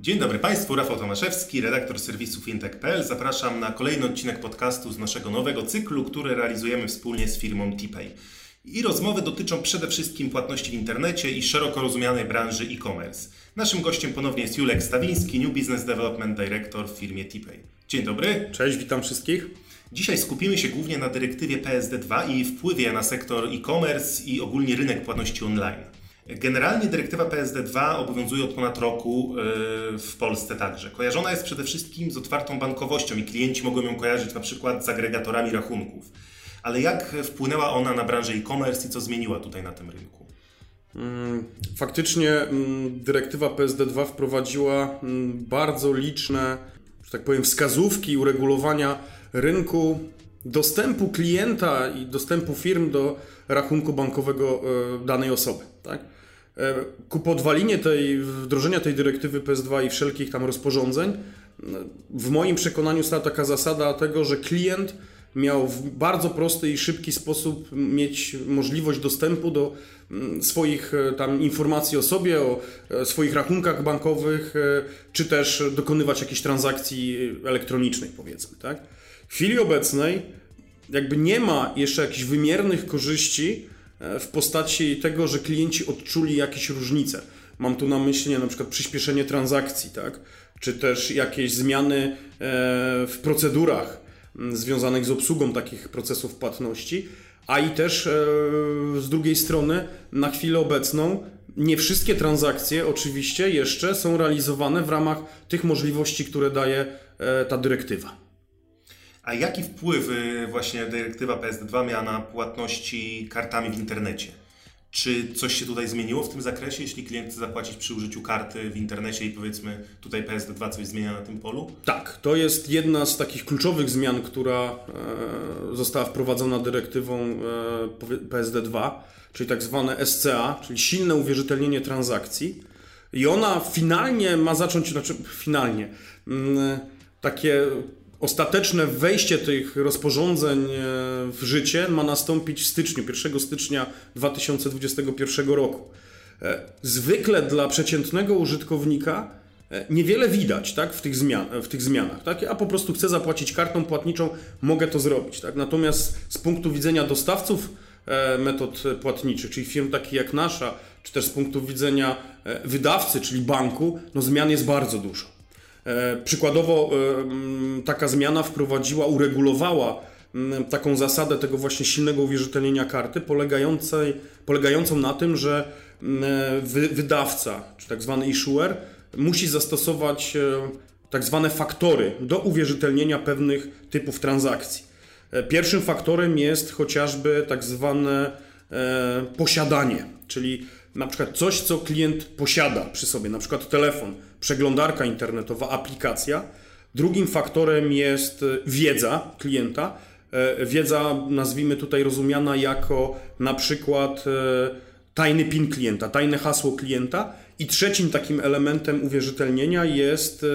Dzień dobry Państwu, Rafał Tomaszewski, redaktor serwisu fintech.pl. Zapraszam na kolejny odcinek podcastu z naszego nowego cyklu, który realizujemy wspólnie z firmą TPay. I rozmowy dotyczą przede wszystkim płatności w internecie i szeroko rozumianej branży e-commerce. Naszym gościem ponownie jest Julek Stawiński, New Business Development Director w firmie TPay. Dzień dobry. Cześć, witam wszystkich. Dzisiaj skupimy się głównie na dyrektywie PSD2 i wpływie na sektor e-commerce i ogólnie rynek płatności online. Generalnie dyrektywa PSD2 obowiązuje od ponad roku e, w Polsce także. Kojarzona jest przede wszystkim z otwartą bankowością i klienci mogą ją kojarzyć na przykład z agregatorami rachunków. Ale jak wpłynęła ona na branżę e-commerce i co zmieniła tutaj na tym rynku? Mm, faktycznie mm, dyrektywa PSD2 wprowadziła mm, bardzo liczne, że tak powiem, wskazówki uregulowania rynku dostępu klienta i dostępu firm do rachunku bankowego e, danej osoby. Tak? E, ku podwalinie tej, wdrożenia tej dyrektywy PS2 i wszelkich tam rozporządzeń, w moim przekonaniu stała taka zasada tego, że klient miał w bardzo prosty i szybki sposób mieć możliwość dostępu do mm, swoich e, tam informacji o sobie, o swoich rachunkach bankowych, czy też dokonywać jakichś transakcji elektronicznej, powiedzmy, tak? W chwili obecnej jakby nie ma jeszcze jakichś wymiernych korzyści e, w postaci tego, że klienci odczuli jakieś różnice. Mam tu na myśli na przykład przyspieszenie transakcji, tak? czy też jakieś zmiany e, w procedurach związanych z obsługą takich procesów płatności, a i też e, z drugiej strony na chwilę obecną nie wszystkie transakcje oczywiście jeszcze są realizowane w ramach tych możliwości, które daje ta dyrektywa. A jaki wpływ y, właśnie dyrektywa PSD2 miała na płatności kartami w internecie? Czy coś się tutaj zmieniło w tym zakresie, jeśli klient chce zapłacić przy użyciu karty w internecie i powiedzmy tutaj PSD2 coś zmienia na tym polu? Tak, to jest jedna z takich kluczowych zmian, która e, została wprowadzona dyrektywą e, PSD2, czyli tak zwane SCA, czyli silne uwierzytelnienie transakcji. I ona finalnie ma zacząć, znaczy finalnie, mm, takie Ostateczne wejście tych rozporządzeń e, w życie ma nastąpić w styczniu, 1 stycznia 2021 roku. E, zwykle dla przeciętnego użytkownika e, niewiele widać tak, w, tych zmian, w tych zmianach. Tak? Ja po prostu chcę zapłacić kartą płatniczą, mogę to zrobić. Tak? Natomiast z punktu widzenia dostawców metod płatniczych, czyli firm takich jak nasza, czy też z punktu widzenia wydawcy, czyli banku, no zmian jest bardzo dużo. E, przykładowo e, taka zmiana wprowadziła, uregulowała taką zasadę tego właśnie silnego uwierzytelnienia karty, polegającej, polegającą na tym, że e, wydawca, czy tak zwany issuer, musi zastosować tak zwane faktory do uwierzytelnienia pewnych typów transakcji. Pierwszym faktorem jest chociażby tak zwane posiadanie, czyli na przykład coś, co klient posiada przy sobie, na przykład telefon, przeglądarka internetowa, aplikacja. Drugim faktorem jest e, wiedza klienta. E, wiedza, nazwijmy tutaj rozumiana jako na przykład e, tajny PIN klienta, tajne hasło klienta. I trzecim takim elementem uwierzytelnienia jest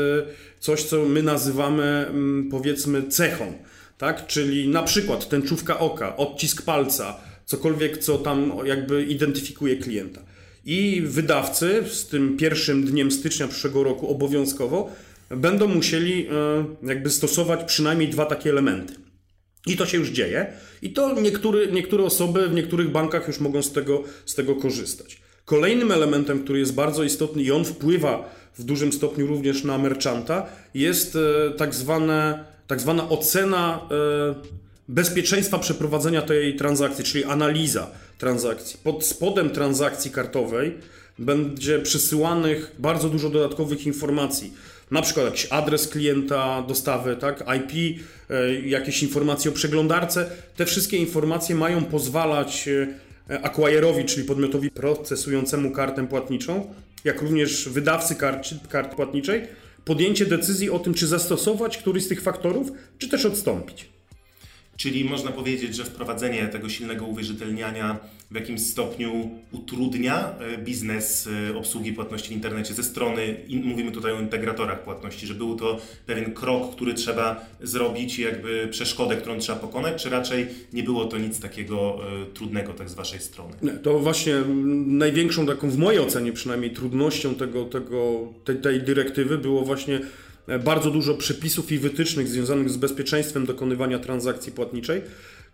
coś, co my nazywamy mm, powiedzmy cechą, tak? czyli na przykład tęczówka oka, odcisk palca, cokolwiek, co tam jakby identyfikuje klienta. I wydawcy z tym pierwszym dniem stycznia przyszłego roku obowiązkowo będą musieli e, jakby stosować przynajmniej dwa takie elementy. I to się już dzieje. I to niektóry, niektóre osoby w niektórych bankach już mogą z tego, z tego korzystać. Kolejnym elementem, który jest bardzo istotny i on wpływa w dużym stopniu również na merchanta, jest e, tak, zwane, tak zwana ocena e, bezpieczeństwa przeprowadzenia tej transakcji, czyli analiza transakcji. Pod spodem transakcji kartowej będzie przesyłanych bardzo dużo dodatkowych informacji. Na przykład jakiś adres klienta dostawy, tak, IP, e, jakieś informacje o przeglądarce. Te wszystkie informacje mają pozwalać e, acquirerowi, czyli podmiotowi procesującemu kartę płatniczą, jak również wydawcy kart, kart płatniczej, podjęcie decyzji o tym, czy zastosować któryś z tych faktorów, czy też odstąpić. Czyli można powiedzieć, że wprowadzenie tego silnego uwierzytelniania w jakimś stopniu utrudnia e, biznes e, obsługi płatności w internecie ze strony, mówimy tutaj o integratorach płatności, że był to pewien krok, który trzeba zrobić, jakby przeszkodę, którą trzeba pokonać, czy raczej nie było to nic takiego e, trudnego tak z Waszej strony? To właśnie największą taką, w mojej ocenie przynajmniej, trudnością tego, tego, tej, tej dyrektywy było właśnie bardzo dużo przepisów i wytycznych związanych z bezpieczeństwem dokonywania transakcji płatniczej,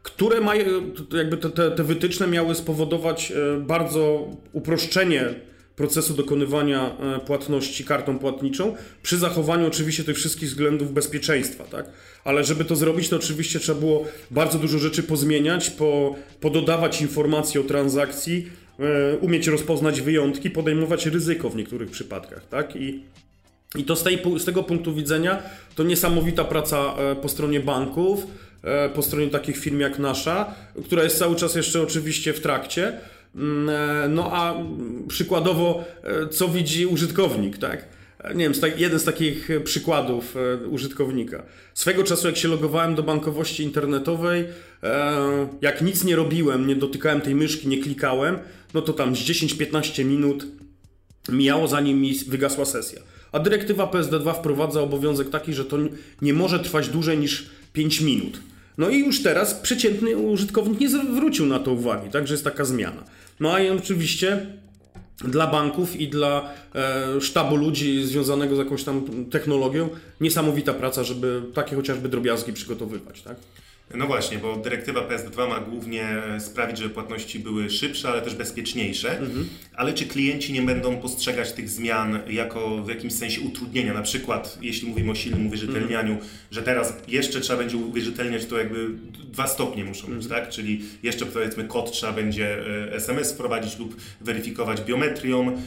które mają, jakby te, te, te wytyczne miały spowodować e, bardzo uproszczenie procesu dokonywania e, płatności kartą płatniczą, przy zachowaniu oczywiście tych wszystkich względów bezpieczeństwa, tak? Ale żeby to zrobić, to oczywiście trzeba było bardzo dużo rzeczy pozmieniać, po, pododawać informacji o transakcji, e, umieć rozpoznać wyjątki, podejmować ryzyko w niektórych przypadkach, tak? I i to z, tej, z tego punktu widzenia to niesamowita praca e, po stronie banków, e, po stronie takich firm jak nasza, która jest cały czas jeszcze oczywiście w trakcie. Mm, e, no a przykładowo, co widzi użytkownik, tak? Nie wiem, jeden z takich przykładów użytkownika. Swego czasu, jak się logowałem do bankowości internetowej, jak nic nie robiłem, nie dotykałem tej myszki, nie klikałem, no to tam z 10-15 minut mijało, zanim mi wygasła sesja. A dyrektywa PSD2 wprowadza obowiązek taki, że to nie może trwać dłużej niż 5 minut. No i już teraz przeciętny użytkownik nie zwrócił na to uwagi, także jest taka zmiana. No a oczywiście dla banków i dla e, sztabu ludzi związanego z jakąś tam technologią niesamowita praca, żeby takie chociażby drobiazgi przygotowywać, tak? No właśnie, bo dyrektywa PSD2 ma głównie sprawić, żeby płatności były szybsze, ale też bezpieczniejsze. Mhm. Ale czy klienci nie będą postrzegać tych zmian jako w jakimś sensie utrudnienia? Na przykład, jeśli mówimy o silnym uwierzytelnianiu, mhm. że teraz jeszcze trzeba będzie uwierzytelniać, to jakby dwa stopnie muszą być, mhm. tak? Czyli jeszcze powiedzmy kod trzeba będzie SMS e, wprowadzić lub weryfikować biometrią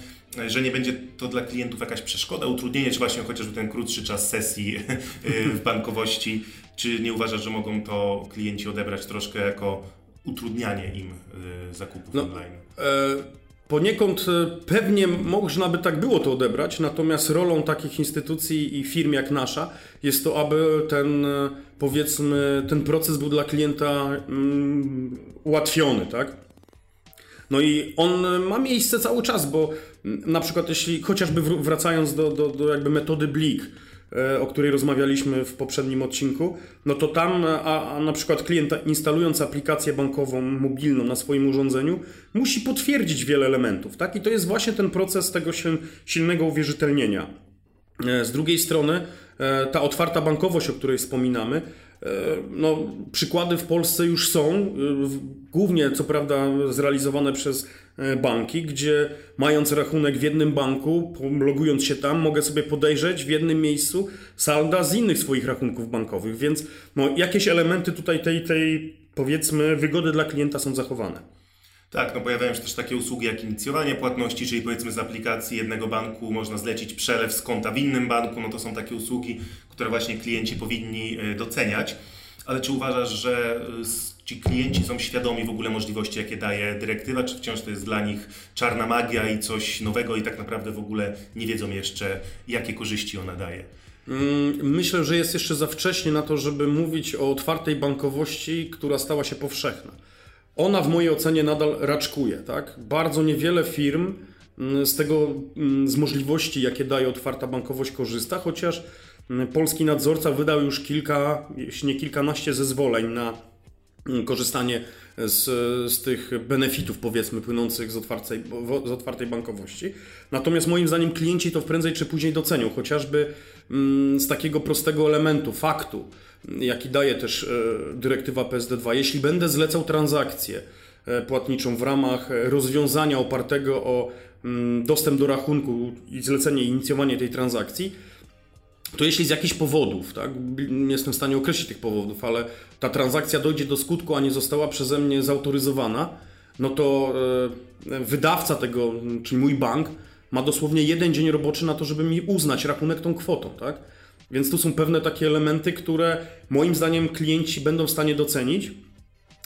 że nie będzie to dla klientów jakaś przeszkoda, utrudnienie, czy właśnie chociażby ten krótszy czas sesji w bankowości czy nie uważasz, że mogą to klienci odebrać troszkę jako utrudnianie im y, zakupów no, online? E, poniekąd e, pewnie można by tak było to odebrać, natomiast rolą takich instytucji i firm jak nasza jest to, aby ten e, powiedzmy ten proces był dla klienta mm, ułatwiony, tak? No i on ma miejsce cały czas, bo na przykład jeśli chociażby wracając do, do, do jakby metody Blik, E, o której rozmawialiśmy w poprzednim odcinku, no to tam a, a na przykład klient instalując aplikację bankową mobilną na swoim urządzeniu musi potwierdzić wiele elementów, tak? I to jest właśnie ten proces tego silnego uwierzytelnienia. E, z drugiej strony e, ta otwarta bankowość, o której wspominamy, no, przykłady w Polsce już są, głównie co prawda zrealizowane przez E, banki, gdzie mając rachunek w jednym banku, logując się tam, mogę sobie podejrzeć w jednym miejscu salda z innych swoich rachunków bankowych, więc no, jakieś elementy tutaj tej, tej powiedzmy wygody dla klienta są zachowane. Tak, no pojawiają się też takie usługi jak inicjowanie płatności, czyli powiedzmy z aplikacji jednego banku można zlecić przelew z konta w innym banku, no to są takie usługi, które właśnie klienci powinni e, doceniać. Ale czy uważasz, że e, ci klienci są świadomi w ogóle możliwości, jakie daje dyrektywa, czy wciąż to jest dla nich czarna magia i coś nowego i tak naprawdę w ogóle nie wiedzą jeszcze, jakie korzyści ona daje? Mm, myślę, że jest jeszcze za wcześnie na to, żeby mówić o otwartej bankowości, która stała się powszechna. Ona w mojej ocenie nadal raczkuje. Tak? Bardzo niewiele firm mm, z tego, mm, z możliwości, jakie daje otwarta bankowość, korzysta, chociaż polski nadzorca wydał już kilka, jeśli nie kilkanaście zezwoleń na Mm, korzystanie z, z tych benefitów, powiedzmy, płynących z otwartej, z otwartej bankowości. Natomiast moim zdaniem klienci to prędzej czy później docenią, chociażby mm, z takiego prostego elementu, faktu, jaki daje też e, dyrektywa PSD2. Jeśli będę zlecał transakcję e, płatniczą w ramach rozwiązania opartego o mm, dostęp do rachunku i zlecenie inicjowanie tej transakcji, to jeśli z jakichś powodów, tak, nie jestem w stanie określić tych powodów, ale ta transakcja dojdzie do skutku, a nie została przeze mnie zautoryzowana, no to e, wydawca tego, czyli mój bank, ma dosłownie jeden dzień roboczy na to, żeby mi uznać rachunek tą kwotą, tak? Więc tu są pewne takie elementy, które moim zdaniem klienci będą w stanie docenić.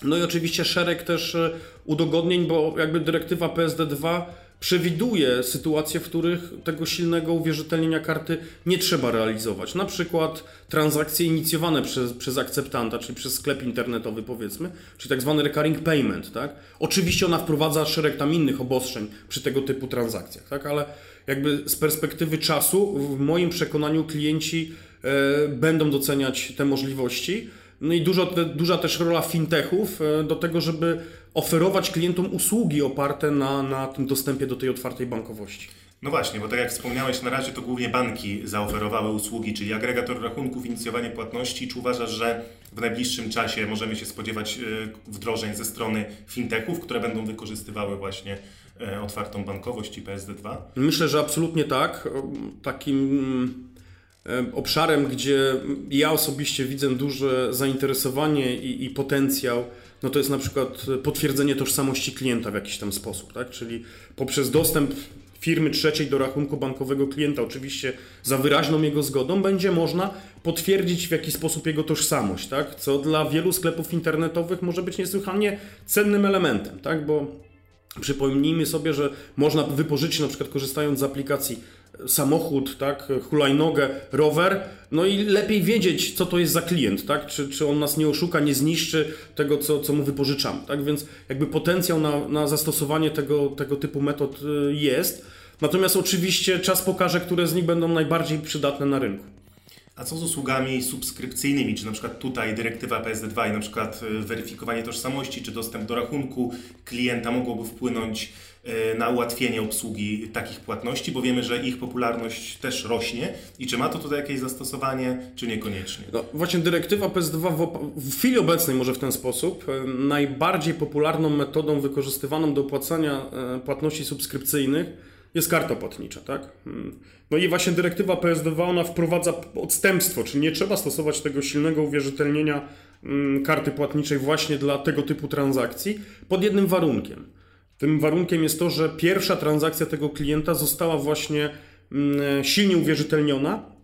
No i oczywiście szereg też e, udogodnień, bo jakby dyrektywa PSD2 przewiduje sytuacje, w których tego silnego uwierzytelnienia karty nie trzeba realizować. Na przykład transakcje inicjowane przez, przez akceptanta, czyli przez sklep internetowy powiedzmy, czyli tak zwany recurring payment. Tak? Oczywiście ona wprowadza szereg tam innych obostrzeń przy tego typu transakcjach, tak? ale jakby z perspektywy czasu w moim przekonaniu klienci e, będą doceniać te możliwości. No i dużo, duża też rola fintechów e, do tego, żeby oferować klientom usługi oparte na, na tym dostępie do tej otwartej bankowości. No właśnie, bo tak jak wspomniałeś, na razie to głównie banki zaoferowały usługi, czyli agregator rachunków, inicjowanie płatności. Czy uważasz, że w najbliższym czasie możemy się spodziewać e, wdrożeń ze strony fintechów, które będą wykorzystywały właśnie e, otwartą bankowość i PSD2? Myślę, że absolutnie tak. Takim obszarem, gdzie ja osobiście widzę duże zainteresowanie i, i, potencjał, no to jest na przykład potwierdzenie tożsamości klienta w jakiś tam sposób, tak? Czyli poprzez dostęp firmy trzeciej do rachunku bankowego klienta, oczywiście za wyraźną jego zgodą, będzie można potwierdzić w jakiś sposób jego tożsamość, tak? Co dla wielu sklepów internetowych może być niesłychanie cennym elementem, tak? Bo Przypomnijmy sobie, że można wypożyczyć na przykład korzystając z aplikacji samochód, tak, hulajnogę, rower, no i lepiej wiedzieć, co to jest za klient, tak, czy, czy on nas nie oszuka, nie zniszczy tego, co, co mu wypożyczamy, tak, więc jakby potencjał na, na zastosowanie tego, tego typu metod y, jest, natomiast oczywiście czas pokaże, które z nich będą najbardziej przydatne na rynku. A co z usługami subskrypcyjnymi? Czy na przykład tutaj dyrektywa PSD2 i na przykład y, weryfikowanie tożsamości, czy dostęp do rachunku klienta mogłoby wpłynąć y, na ułatwienie obsługi takich płatności, bo wiemy, że ich popularność też rośnie. I czy ma to tutaj jakieś zastosowanie, czy niekoniecznie? No, właśnie dyrektywa PSD2 w, w chwili obecnej może w ten sposób y, najbardziej popularną metodą wykorzystywaną do opłacania płatności subskrypcyjnych jest karta płatnicza, tak? Hmm. No i właśnie dyrektywa PSD2 ona wprowadza odstępstwo, czyli nie trzeba stosować tego silnego uwierzytelnienia mm, karty płatniczej właśnie dla tego typu transakcji pod jednym warunkiem. Tym warunkiem jest to, że pierwsza transakcja tego klienta została właśnie mm, silnie uwierzytelniona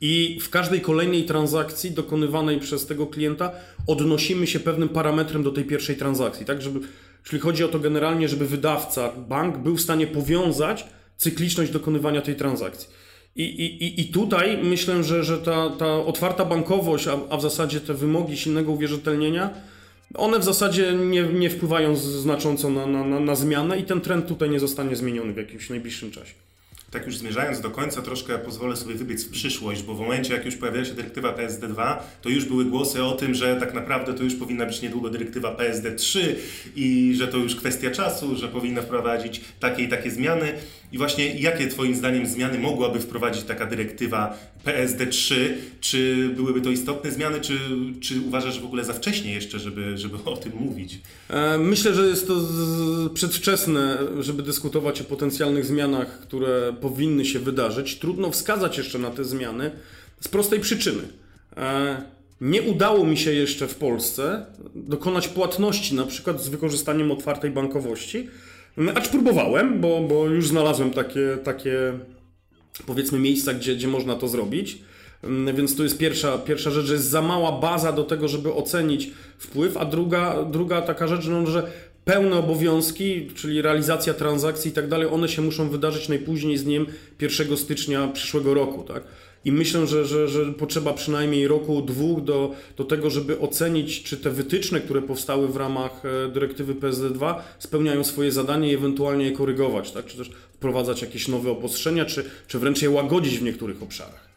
i w każdej kolejnej transakcji dokonywanej przez tego klienta odnosimy się pewnym parametrem do tej pierwszej transakcji, tak żeby Czyli chodzi o to generalnie, żeby wydawca, bank był w stanie powiązać cykliczność dokonywania tej transakcji. I, i, I tutaj myślę, że, że ta, ta otwarta bankowość, a, a w zasadzie te wymogi silnego uwierzytelnienia, one w zasadzie nie, nie wpływają znacząco na, na, na zmianę i ten trend tutaj nie zostanie zmieniony w jakimś najbliższym czasie tak już zmierzając do końca, troszkę pozwolę sobie wybiec w przyszłość, bo w momencie, jak już pojawiła się dyrektywa PSD2, to już były głosy o tym, że tak naprawdę to już powinna być niedługo dyrektywa PSD3 i że to już kwestia czasu, że powinna wprowadzić takie i takie zmiany. I właśnie jakie Twoim zdaniem zmiany mogłaby wprowadzić taka dyrektywa PSD3? Czy byłyby to istotne zmiany, czy, czy uważasz w ogóle za wcześnie jeszcze, żeby, żeby o tym mówić? E, myślę, że jest to przedwczesne, żeby dyskutować o potencjalnych zmianach, które powinny się wydarzyć. Trudno wskazać jeszcze na te zmiany z prostej przyczyny. E, nie udało mi się jeszcze w Polsce dokonać płatności, na przykład z wykorzystaniem otwartej bankowości, acz próbowałem, bo, bo już znalazłem takie, takie powiedzmy miejsca, gdzie, gdzie można to zrobić. Więc to jest pierwsza, pierwsza rzecz, że jest za mała baza do tego, żeby ocenić wpływ, a druga, druga taka rzecz, no, że pełne obowiązki, czyli realizacja transakcji i tak dalej, one się muszą wydarzyć najpóźniej z dniem 1 stycznia przyszłego roku, tak? I myślę, że, że, że potrzeba przynajmniej roku, dwóch do, do tego, żeby ocenić, czy te wytyczne, które powstały w ramach e, dyrektywy PSD2 spełniają swoje zadanie i ewentualnie je korygować, tak? czy też wprowadzać jakieś nowe obostrzenia, czy, czy wręcz je łagodzić w niektórych obszarach.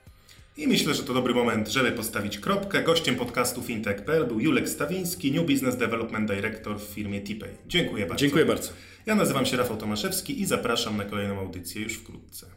I myślę, że to dobry moment, żeby postawić kropkę. Gościem podcastu fintech.pl był Julek Stawiński, New Business Development Director w firmie TPay. Dziękuję bardzo. Dziękuję bardzo. Ja nazywam się Rafał Tomaszewski i zapraszam na kolejną audycję już wkrótce.